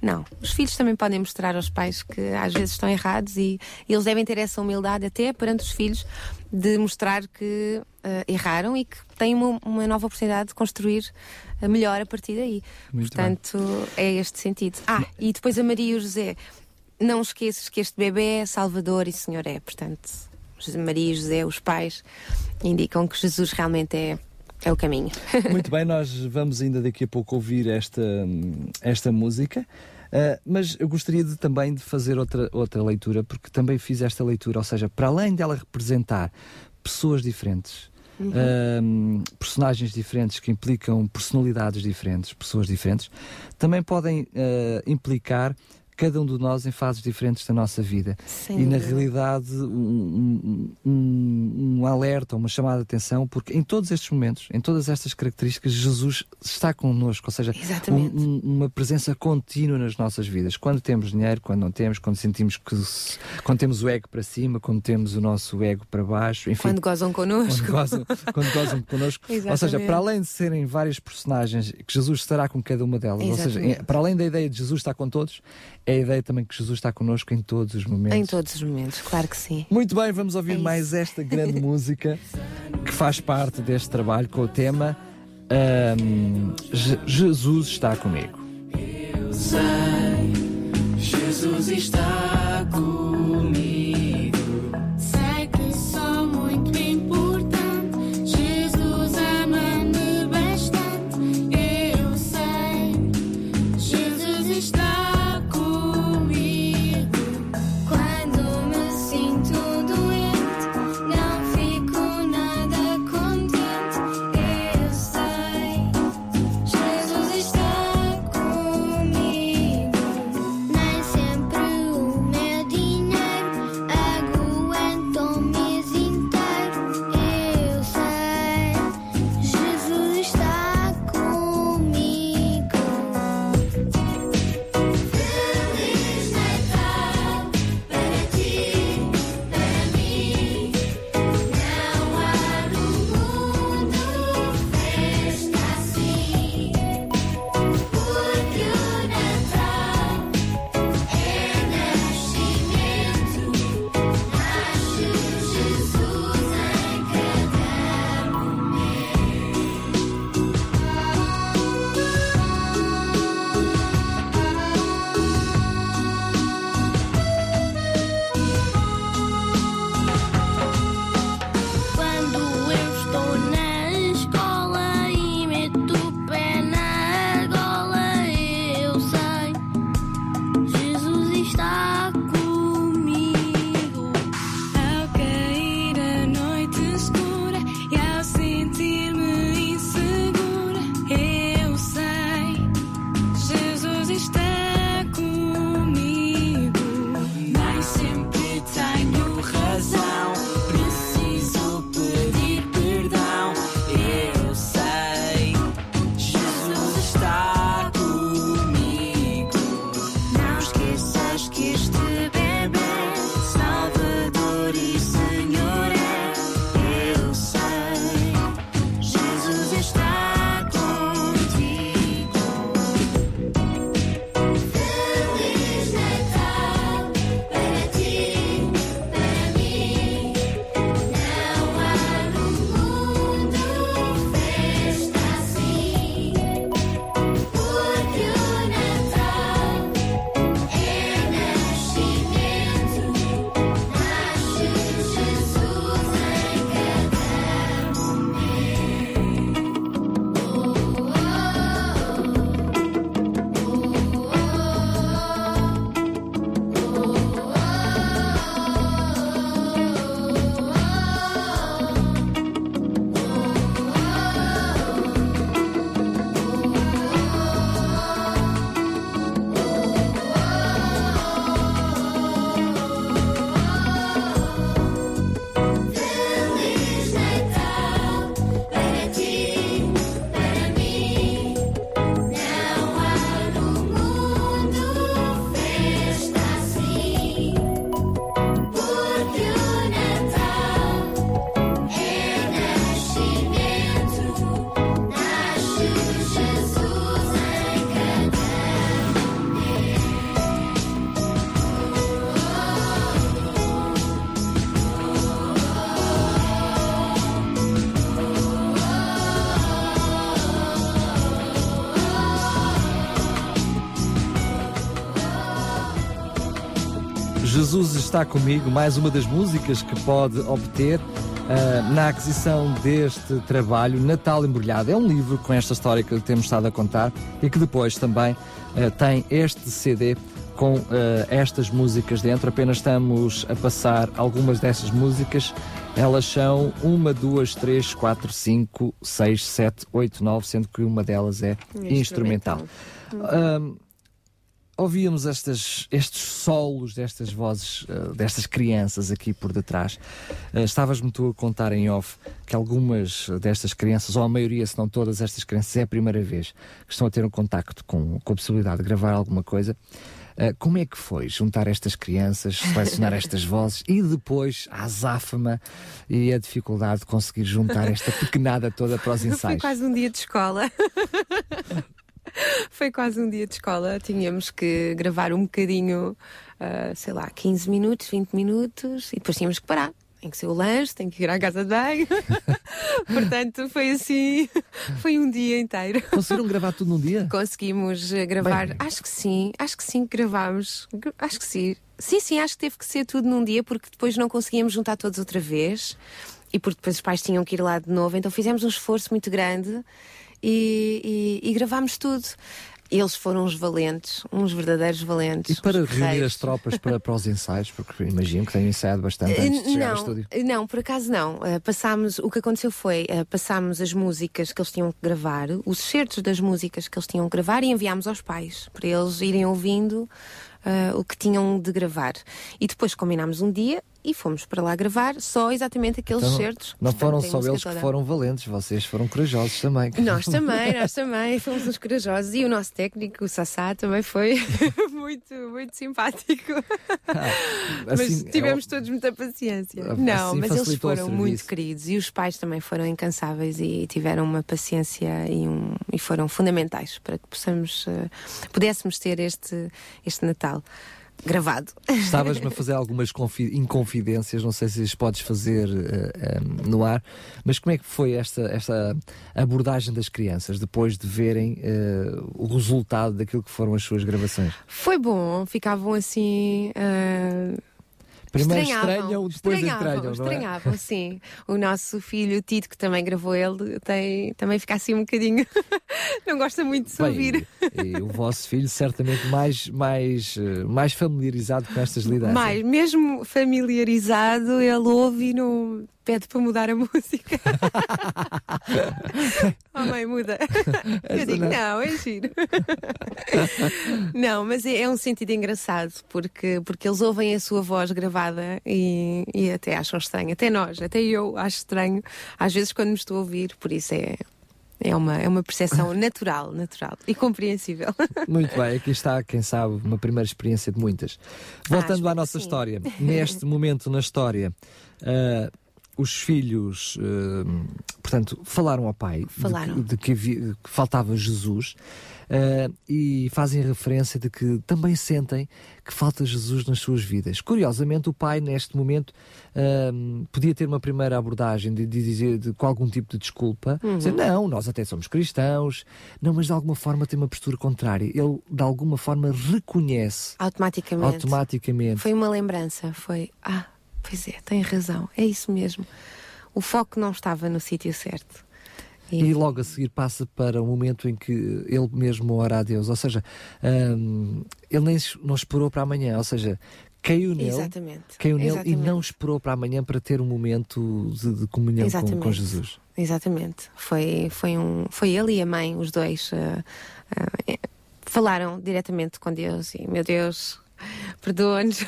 Não, os filhos também podem mostrar aos pais que às vezes estão errados e, eles devem ter essa humildade até perante os filhos de mostrar que ah, erraram e que têm uma, uma nova oportunidade de construir melhor a partir daí. Muito Portanto, é este sentido. Ah, e depois a Maria e o José. Não esqueças que este bebê é Salvador e Senhor é. Portanto, Maria e José, os pais, indicam que Jesus realmente é, é o caminho. Muito bem, nós vamos ainda daqui a pouco ouvir esta, esta música. Uh, mas eu gostaria de, também de fazer outra, outra leitura, porque também fiz esta leitura, ou seja, para além dela representar pessoas diferentes, um, personagens diferentes que implicam personalidades diferentes, pessoas diferentes, também podem uh, implicar cada um de nós em fases diferentes da nossa vida. Sem e na realidade, um, um- um- alerta, uma chamada de atenção, porque em todos estes momentos, em todas estas características, Jesus está connosco, ou seja, Exatamente. um- um- uma presença contínua nas nossas vidas. Quando temos dinheiro, quando não temos, quando sentimos que se- quando temos o ego para cima, quando temos o nosso ego para baixo, enfim. Quando gozam connosco. Quando gozam, quando gozam connosco. Ou seja, Exatamente. para além de serem várias personagens, que Jesus estará com cada uma delas. Ou seja, Exatamente. em- para além da ideia de Jesus estar com todos, é a ideia também que Jesus está connosco em todos os momentos. Em todos os momentos, claro que sim. Muito bem, vamos ouvir É mais esta grande música que faz parte deste trabalho com o tema Je- Jesus está comigo. Eu sei, Jesus está comigo. Está comigo, mais uma das músicas que pode obter ah, na aquisição deste trabalho, Natal Embrulhado. É um livro com esta história que temos estado a contar e que depois também ah, tem este CD com ah, estas músicas dentro. Apenas estamos a passar algumas destas músicas. Elas são uma, duas, três, quatro, cinco, seis, sete, oito, nove, sendo que uma delas é instrumental. Ahm, ouvíamos estas, estes solos destas vozes, eh, destas crianças aqui por detrás. Eh, Estavas-me tu a contar em off que algumas destas crianças, ou a maioria, se não todas estas crianças, é a primeira vez que estão a ter um contacto com, com a possibilidade de gravar alguma coisa. Eh, como é que foi juntar estas crianças, selecionar estas vozes e depois a azáfama e a dificuldade de conseguir juntar esta pequenada toda para os Foi ensaios? quase um dia de escola. Foi quase um dia de escola. Tínhamos que gravar um bocadinho, ah, sei lá, 15 minutos, 20 minutos e depois tínhamos que parar. Tem que ser o lanche, tem que ir à casa de banho. Portanto, foi assim, foi um dia inteiro. Conseguiram gravar tudo num dia? Conseguimos eh, gravar, Bem. acho que sim, acho que sim que gravámos, Gra- acho que sim. Sim, sim, acho que teve que ser tudo num dia porque depois não conseguíamos juntar todos outra vez e porque depois os pais tinham que ir lá de novo, então fizemos um esforço muito grande e, e, e gravámos tudo. Eles foram uns valentes, uns verdadeiros valentes. E para reunir guerreiros. as tropas para, para os ensaios, porque imagino que tenham ensaiado bastante antes de chegar ao não, estúdio. não, por acaso não. Uh, passámos, o que aconteceu foi, uh, passámos as músicas que eles tinham que gravar, os certos das músicas que eles tinham que gravar e enviámos aos pais, para eles irem ouvindo uh, o que tinham de gravar. E depois combinámos um dia e fomos para lá gravar só exatamente aqueles Então, certos. não foram só eles que toda. foram valentes, vocês foram corajosos também. Nós também, nós também fomos uns corajosos e o nosso técnico, o Sassá, também foi muito, muito simpático. mas Assim, tivemos é todos muita paciência. Assim Não, mas eles foram muito queridos e os pais também foram incansáveis e tiveram uma paciência e, um- e foram fundamentais para que possamos, eh, pudéssemos ter este, este Natal gravado. Estavas-me a fazer algumas confi- inconfidências, não sei se as podes fazer eh, eh, no ar, mas como é que foi esta, esta abordagem das crianças depois de verem eh, o resultado daquilo que foram as suas gravações? Foi bom, ficavam assim. eh, Primeiro Estranhavam, estranham, depois estranhavam, é? estranhavam, sim. O nosso filho Tito, que também gravou ele, tem, também fica assim um bocadinho. não gosta muito de se ouvir. e, e o vosso filho certamente mais, mais, eh, mais familiarizado com estas lidanças. Mas, mesmo familiarizado, ele ouve e não pede para mudar a música. oh, mãe, muda. Eu Essa digo, não. não, é giro. não, mas é, é um sentido engraçado, porque, porque eles ouvem a sua voz gravada e, e até acham estranho. Até nós, até eu acho estranho, às vezes, quando me estou a ouvir, por isso é. É uma, é uma percepção natural, natural e compreensível. Muito bem, aqui está, quem sabe, uma primeira experiência de muitas. Voltando espero à nossa sim. história, neste momento na história, ah, os filhos, ah, portanto, falaram ao pai de que- Falaram. de que, havia- que faltava Jesus ah, e fazem referência de que também sentem que falta Jesus nas suas vidas. Curiosamente, o pai, neste momento, ah, podia ter uma primeira abordagem de, de dizer de- com algum tipo de desculpa, Uhum. dizer, não, nós até somos cristãos, não, mas de alguma forma tem uma postura contrária. Ele, de alguma forma, reconhece Automaticamente. automaticamente. Foi uma lembrança, foi. Ah, pois é, tem razão, é isso mesmo. O foco não estava no sítio certo. E logo a seguir passa para o momento em que ele mesmo ora a Deus. Ou seja, hum, ele nem não esperou para amanhã. Ou seja, caiu nele, Exatamente. caiu nele e Exatamente. não esperou para amanhã para ter um momento de, de comunhão com, com Jesus. Exatamente. Foi, foi, um, foi ele e a mãe, os dois, ah, eh, falaram diretamente com Deus e, meu Deus, perdoa-nos,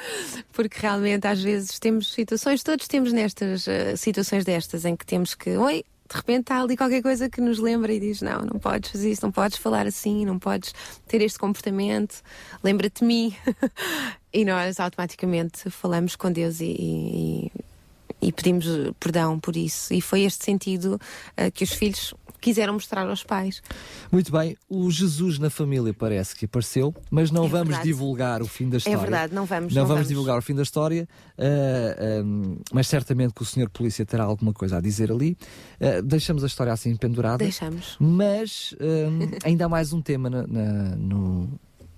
porque realmente às vezes temos situações, todos temos nestas ah, situações destas em que temos que, oi, de repente está ali qualquer coisa que nos lembra e diz: Não, não podes fazer isso, não podes falar assim, não podes ter este comportamento, lembra-te de mim. e nós automaticamente falamos com Deus e- e, e pedimos eh, perdão por isso. E foi este sentido eh, que os filhos quiseram mostrar aos pais. Muito bem, o Jesus na família parece que apareceu, mas não É vamos verdade. divulgar o fim da história. É verdade, não vamos. Não, Não, vamos, divulgar o fim da história, ah, ah, mas certamente que o senhor polícia terá alguma coisa a dizer ali. Ah, deixamos a história assim pendurada. Deixamos. Mas hum, ainda há mais um tema na- na- no,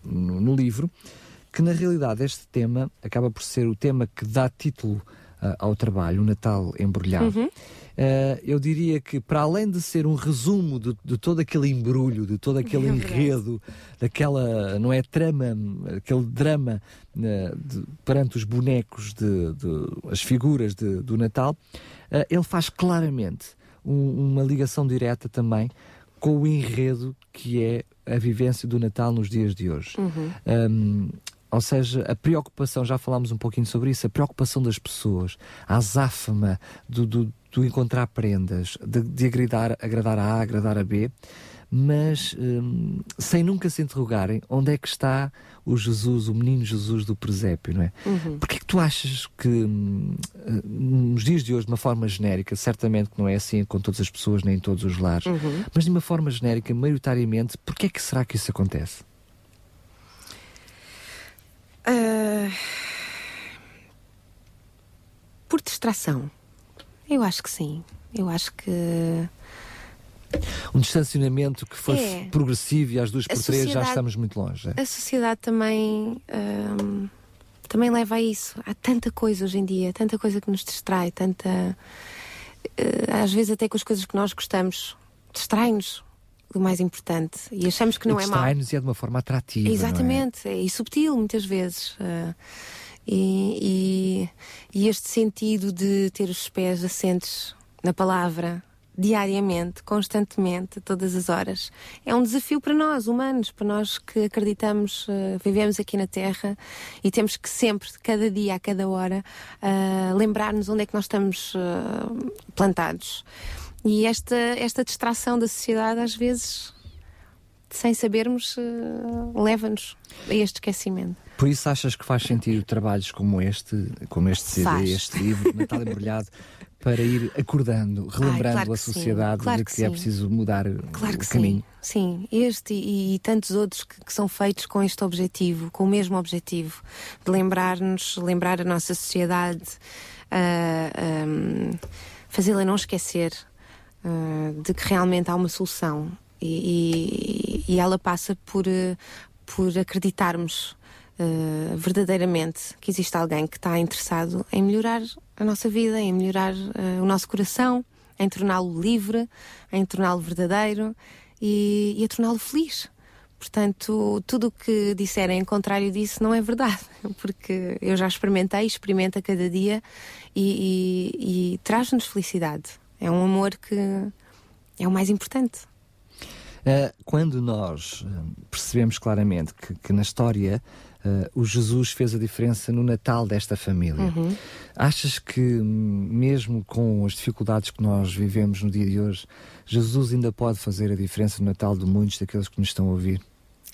no, no livro, que na realidade este tema acaba por ser o tema que dá título ao trabalho, o Natal embrulhado. Uhum. Ah, eu diria que, para além de ser um resumo de, de todo aquele embrulho, de todo aquele É enredo, daquela, não é, trama, aquele drama né, de- perante os bonecos, de, de- as figuras do Natal, ah, ele faz claramente um- uma ligação direta também com o enredo que é a vivência do Natal nos dias de hoje. Um, ou seja, a preocupação, já falámos um pouquinho sobre isso, a preocupação das pessoas, a azáfama do, do, do encontrar prendas, de, de agradar, agradar a A, agradar a B, mas hum, sem nunca se interrogarem onde é que está o Jesus, o menino Jesus do presépio, não é? Porquê que tu achas que hum, eh, nos dias de hoje, de uma forma genérica, certamente que não é assim com todas as pessoas, nem em todos os lares, mas de uma forma genérica, maioritariamente, porquê é que será que isso acontece? Ah, por distração. Eu acho que sim. Eu acho que Um distanciamento que foi É. progressivo e às duas por três já estamos muito longe. é? a sociedade também ahm, também leva a isso. Há tanta coisa hoje em dia, tanta coisa que nos distrai, tanta eh, às vezes até com as coisas que nós gostamos distrai-nos do mais importante e achamos que não é mau. Distrai-nos e é de uma forma atrativa. é? Exatamente, é? e subtil muitas vezes. ah, e, e- e este sentido de ter os pés assentes na palavra diariamente, constantemente, todas as horas, é um desafio para nós, humanos, para nós que acreditamos, ah, vivemos aqui na Terra e temos que sempre, cada dia, a cada hora, ah, lembrar-nos onde é que nós estamos ah, plantados. E esta, esta distração da sociedade, às vezes, sem sabermos, eh, leva-nos a este esquecimento. Por isso achas que faz sentido trabalhos como este, como este CD, Faz. este livro, Natal Embrulhado, para ir acordando, relembrando claro a sociedade claro de que que, é preciso mudar Claro o caminho? sim. Sim, este e, e tantos outros que, que são feitos com este objetivo, com o mesmo objetivo, de lembrar-nos, lembrar a nossa sociedade, ah, ahm, fazê-la não esquecer ah, de que realmente há uma solução e, e- e ela passa por, eh, por acreditarmos eh, verdadeiramente que existe alguém que está interessado em melhorar a nossa vida, em melhorar eh, o nosso coração, em torná-lo livre, em torná-lo verdadeiro e, e a torná-lo feliz. Portanto, tudo o que disserem em contrário disso não é verdade, porque eu já experimentei, experimento a cada dia e, e- e traz-nos felicidade. É um amor que é o mais importante. Uh, quando nós uh, percebemos claramente que, que na história uh, o Jesus fez a diferença no Natal desta família, Uhum. achas que, hum, mesmo com as dificuldades que nós vivemos no dia de hoje, Jesus ainda pode fazer a diferença no Natal de muitos daqueles que nos estão a ouvir?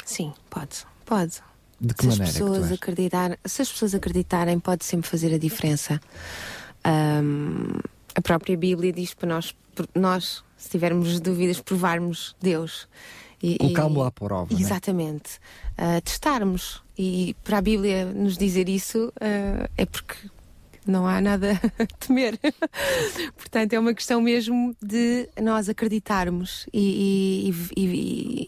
Sim, pode, pode. De que se as maneira é que tu pessoas achas? acreditar, se as pessoas acreditarem, pode sempre fazer a diferença. Ahm, a própria Bíblia diz para nós, nós, se tivermos dúvidas, provarmos Deus. E- Colocá-lo à prova, é? Exatamente. Ah, testarmos. E para a Bíblia nos dizer isso ah, é porque não há nada a temer. Portanto, é uma questão mesmo de nós acreditarmos e, e- e-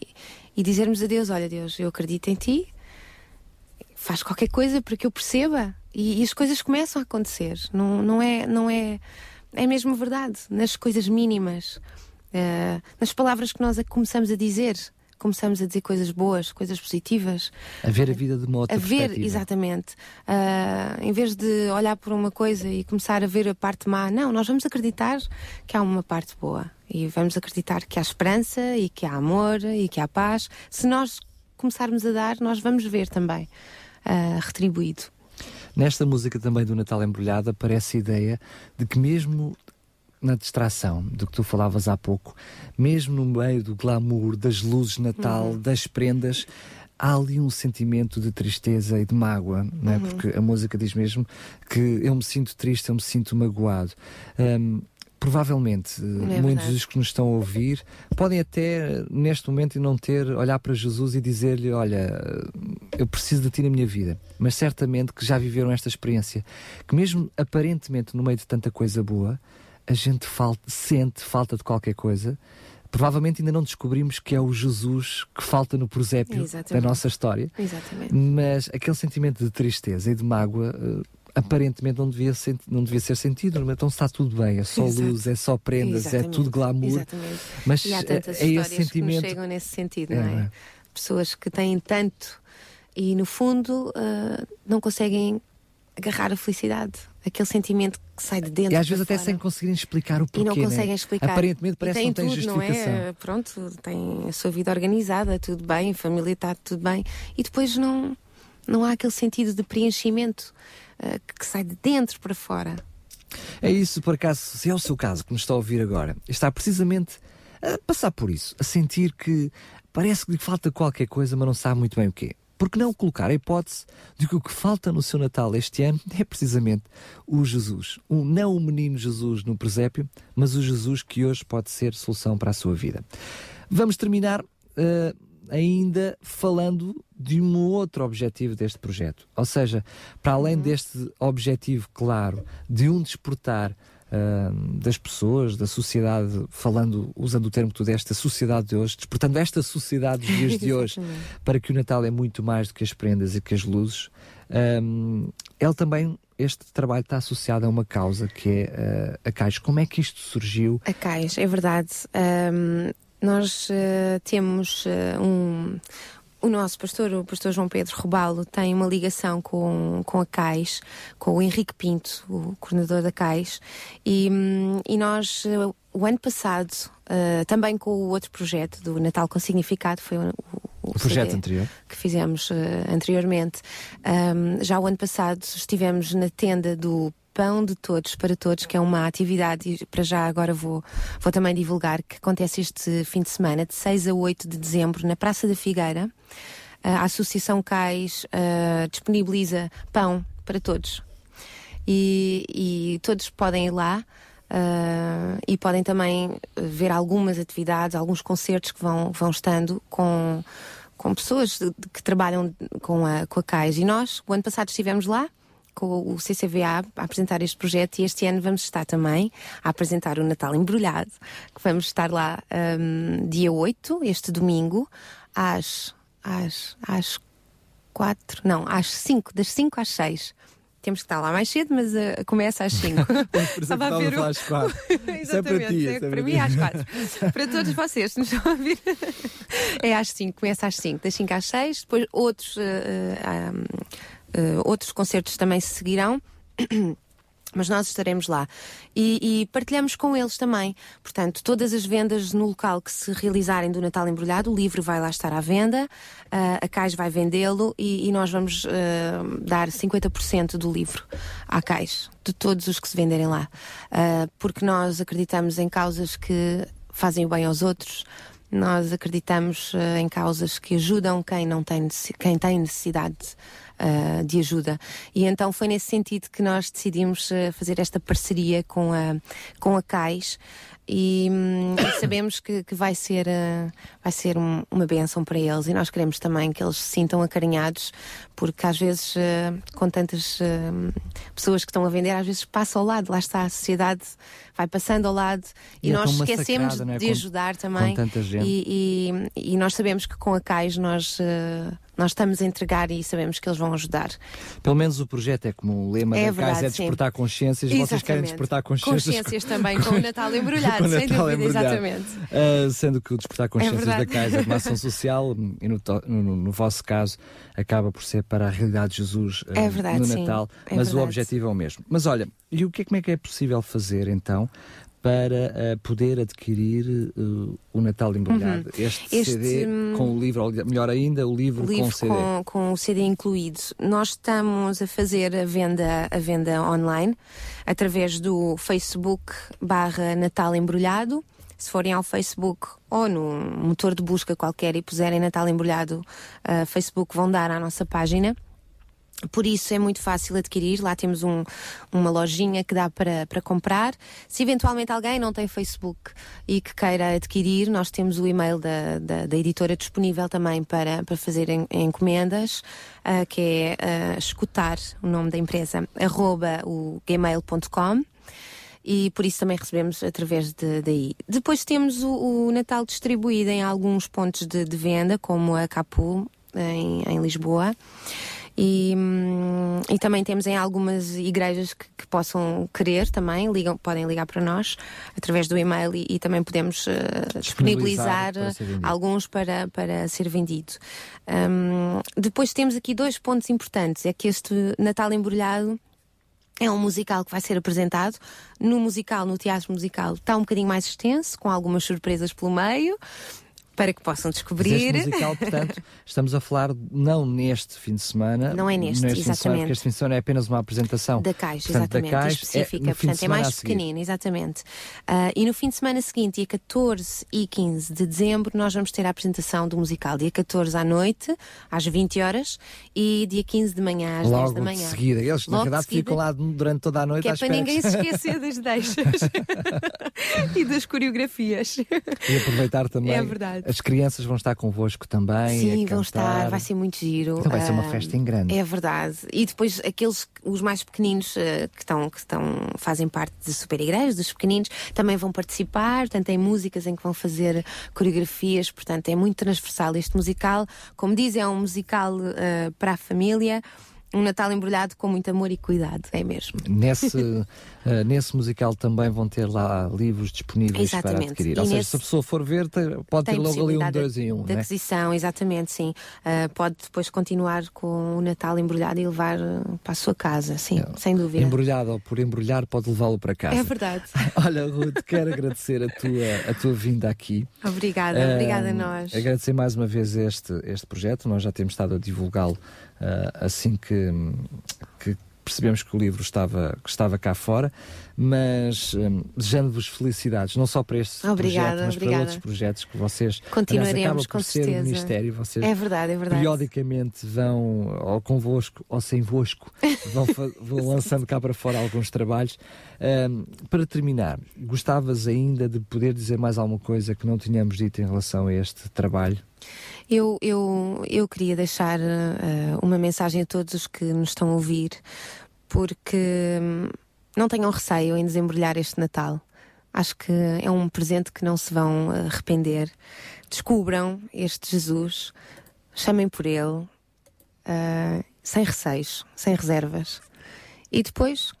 e- dizermos a Deus: Olha, Deus, eu acredito em ti, faz qualquer coisa para que eu perceba. E, e as coisas começam a acontecer. Não, não é. Não é é mesmo verdade, nas coisas mínimas, eh, nas palavras que nós começamos a dizer, começamos a dizer coisas boas, coisas positivas, A ver a vida de uma outra a ver, exatamente. Ah, em vez de olhar por uma coisa e começar a ver a parte má, não, nós vamos acreditar que há uma parte boa. E vamos acreditar que há esperança e que há amor e que há paz. Se nós começarmos a dar, nós vamos ver também ah, retribuído. Nesta música também do Natal Embrulhado aparece a ideia de que mesmo na distração do que tu falavas há pouco, mesmo no meio do glamour, das luzes de Natal, Uhum. das prendas, há ali um sentimento de tristeza e de mágoa, não é? Uhum. porque a música diz mesmo que eu me sinto triste, eu me sinto magoado. Hum, provavelmente, eh, É muitos dos que nos estão a ouvir podem até, neste momento, não ter, olhar para Jesus e dizer-lhe: Olha, eu preciso de ti na minha vida. Mas certamente que já viveram esta experiência, que mesmo aparentemente no meio de tanta coisa boa, a gente falta, sente falta de qualquer coisa. Provavelmente ainda não descobrimos que é o Jesus que falta no presépio da Exatamente. nossa história. Exatamente. Mas aquele sentimento de tristeza e de mágoa, eh, aparentemente não devia, não devia ser sentido, então está tudo bem, é só Exato. luz, é só prendas, é Exatamente, tudo glamour. Exatamente. Mas e há é, tantas é esse que sentimento. chegam nesse sentido, É, não é? é. Pessoas que têm tanto e no fundo ah, não conseguem agarrar a felicidade, aquele sentimento que sai de dentro. E às vezes até fora. sem conseguirem explicar o porquê. E não né? conseguem explicar. Aparentemente parece que não tem tudo, não justificação. é? Pronto, tem a sua vida organizada, tudo bem, a família está tudo bem. E depois não, não há aquele sentido de preenchimento que, que sai de dentro para fora. É isso, por acaso, se é o seu caso que nos está a ouvir agora, está precisamente a passar por isso, a sentir que parece que lhe falta qualquer coisa, mas não sabe muito bem o quê. Porque não colocar a hipótese de que o que falta no seu Natal este ano é precisamente o Jesus. O, não o menino Jesus no presépio, mas o Jesus que hoje pode ser solução para a sua vida. Vamos terminar eh, ainda falando de um outro objetivo deste projeto. Ou seja, para além deste objetivo claro de um despertar ah, das pessoas, da sociedade, falando, usando o termo que tu deste, da sociedade de hoje, despertando esta sociedade dos dias de hoje para que o Natal é muito mais do que as prendas e que as luzes. Ahm, ele também, este trabalho está associado a uma causa que é ah, a Caixa. Como é que isto surgiu? A CAIS, é verdade. Ahm, nós ah, temos ah, um. O nosso pastor, o pastor João Pedro Robalo, tem uma ligação com, com a CAIS, com o Henrique Pinto, o coordenador da CAIS, e, hum, e nós, ah, o ano passado, ah, também com o outro projeto do Natal com Significado, foi o, O projeto anterior? que fizemos eh, anteriormente. Ahm, já o ano passado estivemos na tenda do Pão de Todos para Todos, que é uma atividade, para já agora vou, vou também divulgar, que acontece este fim de semana, de 6 a 8 de dezembro, na Praça da Figueira. A Associação CAIS ah, disponibiliza pão para todos. E, e todos podem ir lá. ah, e podem também ver algumas atividades, alguns concertos que vão, vão estando com, com pessoas que trabalham com a, com a CAIS. E nós, o ano passado, estivemos lá com o CCVA a apresentar este projeto e este ano vamos estar também a apresentar o Natal Embrulhado, que vamos estar lá hum, dia 8, este domingo, às, às, às 4, não, às 5, das 5 às 6. Temos que estar lá mais cedo, mas ah, começa às 5. Estava a ver o- às quatro. Isso é para Exatamente, ti, é é para mim é às quatro. para todos vocês que nos estão a ouvir. é às 5, começa às 5, das 5 às 6, depois outros, eh, eh, um, eh, outros concertos também se seguirão. Mas nós estaremos lá e, e partilhamos com eles também. Portanto, todas as vendas no local que se realizarem do Natal Embrulhado, o livro vai lá estar à venda, ah, a Cais vai vendê-lo e, e nós vamos ah, dar 50% do livro à Cais, de todos os que se venderem lá. Ah, porque nós acreditamos em causas que fazem o bem aos outros, nós acreditamos ah, em causas que ajudam quem não tem, quem tem necessidade ah, de ajuda. E então foi nesse sentido que nós decidimos ah, fazer esta parceria com a, com a CAIS. E, hum, e sabemos que, que vai ser, ah, vai ser um- uma benção para eles. E nós queremos também que eles se sintam acarinhados porque às vezes com tantas pessoas que estão a vender às vezes passa ao lado, lá está a sociedade vai passando ao lado. E, E é nós esquecemos é? de Com- ajudar também. e, e, nós sabemos que com a CAIS nós, nós estamos a entregar e sabemos que eles vão ajudar. Pelo menos o projeto é como o lema É da verdade, casa é sim. despertar consciências. Vocês querem Exatamente. despertar consciências. Consciências também, com o Natal embrulhado, Com o sem Natal dúvida, embrulhado. exatamente. Ah, sendo que o despertar consciências da verdade. casa é uma ação social e no, no- no vosso caso acaba por ser para a realidade de Jesus ah, É verdade, no sim. Natal, É mas o verdade. objetivo é o mesmo. Mas olha, e o que é, como é que é possível fazer então para ah, poder adquirir ah, o Natal embrulhado? Este, Uhum. Este, CD hum, com o livro, ou melhor ainda, o livro, O com o livro CD. com, com o CD incluído. Nós estamos a fazer a venda, a venda online através do Facebook barra Natal Embrulhado. Se forem ao Facebook ou no motor de busca qualquer e puserem Natal Embrulhado, ah, Facebook vão dar à nossa página. Por isso é muito fácil adquirir. Lá temos um- uma lojinha que dá para, para comprar. Se eventualmente alguém não tem Facebook e que queira adquirir, nós temos o e-mail da, da, da editora disponível também para, para fazer en- encomendas, ah, que é ah, escutar o nome da empresa, arroba o gmail.com e por isso também recebemos através de, daí. Depois temos o, o Natal distribuído em alguns pontos de, de venda, como a Capu, em, em Lisboa. E, hum, e também temos em algumas igrejas que, que possam querer também, ligam, podem ligar para nós através do e-mail e, e também podemos eh, disponibilizar para ser vendido. alguns para, para ser vendido. Hum, depois temos aqui dois pontos importantes: é que este Natal Embrulhado. É um musical que vai ser apresentado. No musical, no teatro musical, está um bocadinho mais extenso, com algumas surpresas pelo meio, para que possam Mas descobrir. Este musical, portanto, estamos a falar não neste fim de semana. Não é neste, fim de semana, exatamente. porque este fim de semana é apenas uma apresentação. Da caixa, Portanto, da exatamente, Caixa específica, no fim de portanto é mais pequenino, exatamente. Ah, e no fim de semana seguinte, dia 14 e 15 de dezembro, nós vamos ter a apresentação do musical. Dia 14 à noite, às 20 horas, e dia 15 de manhã, às 10 Logo da de manhã. seguida. Eles, na Logo de verdade, seguida. ficam lá durante toda a noite Que é para ninguém se esquecer das deixas e das coreografias. E aproveitar também. É verdade. As crianças vão estar convosco também. Sim, vão estar, vai ser muito giro. Então vai ser uma Ah, festa em grande. É verdade. E depois aqueles, os mais pequeninos ah, que, estão, que estão, fazem parte de super igrejas, dos pequeninos, também vão participar. Portanto, tem músicas em que vão fazer coreografias. Portanto, é muito transversal este musical. Como diz, é um musical ah, para a família. Um Natal embrulhado com muito amor e cuidado, é mesmo. Nesse, eh, nesse musical também vão ter lá livros disponíveis para Exatamente. adquirir. E Ou seja, nesse- se a pessoa for ver, pode Tem ter logo ali um dois em um. de né? aquisição, exatamente, sim. Ah, pode depois continuar com o Natal embrulhado e levar ah, para a sua casa, sim, sem dúvida. Embrulhado ou por embrulhar, pode levá-lo para casa. É verdade. Olha, Ruth, quero agradecer a tua, a tua vinda aqui. Obrigada, obrigada a nós. Agradecer mais uma vez este, este projeto. Nós já temos estado a divulgá-lo assim que, que percebemos que o livro estava, que estava cá fora, mas hum, desejando-vos felicidades, não só para este Obrigada, projeto, mas obrigada. para outros projetos que vocês Continuaremos, aliás, acaba com por ser certeza. um ministério, vocês É verdade, é verdade. periodicamente vão, ou convosco ou sem vosco, vão, vão lançando cá para fora alguns trabalhos. Ahm, para terminar, gostavas ainda de poder dizer mais alguma coisa que não tínhamos dito em relação a este trabalho? Eu, eu, eu queria deixar ah, uma mensagem a todos os que nos estão a ouvir, porque hum, não tenham receio em desembrulhar este Natal. Acho que é um presente que não se vão arrepender. Descubram este Jesus, chamem por ele, ah, sem receios, sem reservas. E depois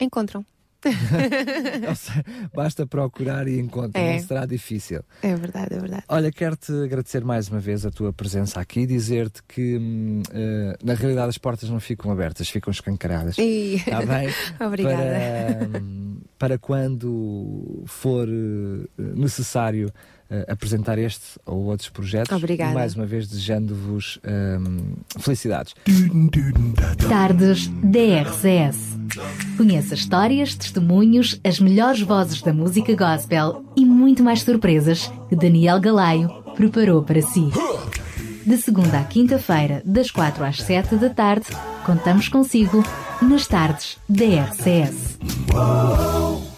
encontram. Basta procurar e encontrar, É. não será difícil. É verdade, é verdade. Olha, quero-te agradecer mais uma vez a tua presença aqui, dizer-te que eh, na realidade as portas não ficam abertas, ficam escancaradas. E- Está bem? Obrigada. Para, hum, para quando for eh, necessário eh, apresentar este ou outros projetos. Obrigada. E mais uma vez desejando-vos hum, felicidades. Tardes DRCS. Conheça histórias, testemunhos, as melhores vozes da música gospel e muito mais surpresas que Daniel Galaio preparou para si. De segunda à quinta-feira, das quatro às sete da tarde, contamos consigo nas tardes DRCS. Oh,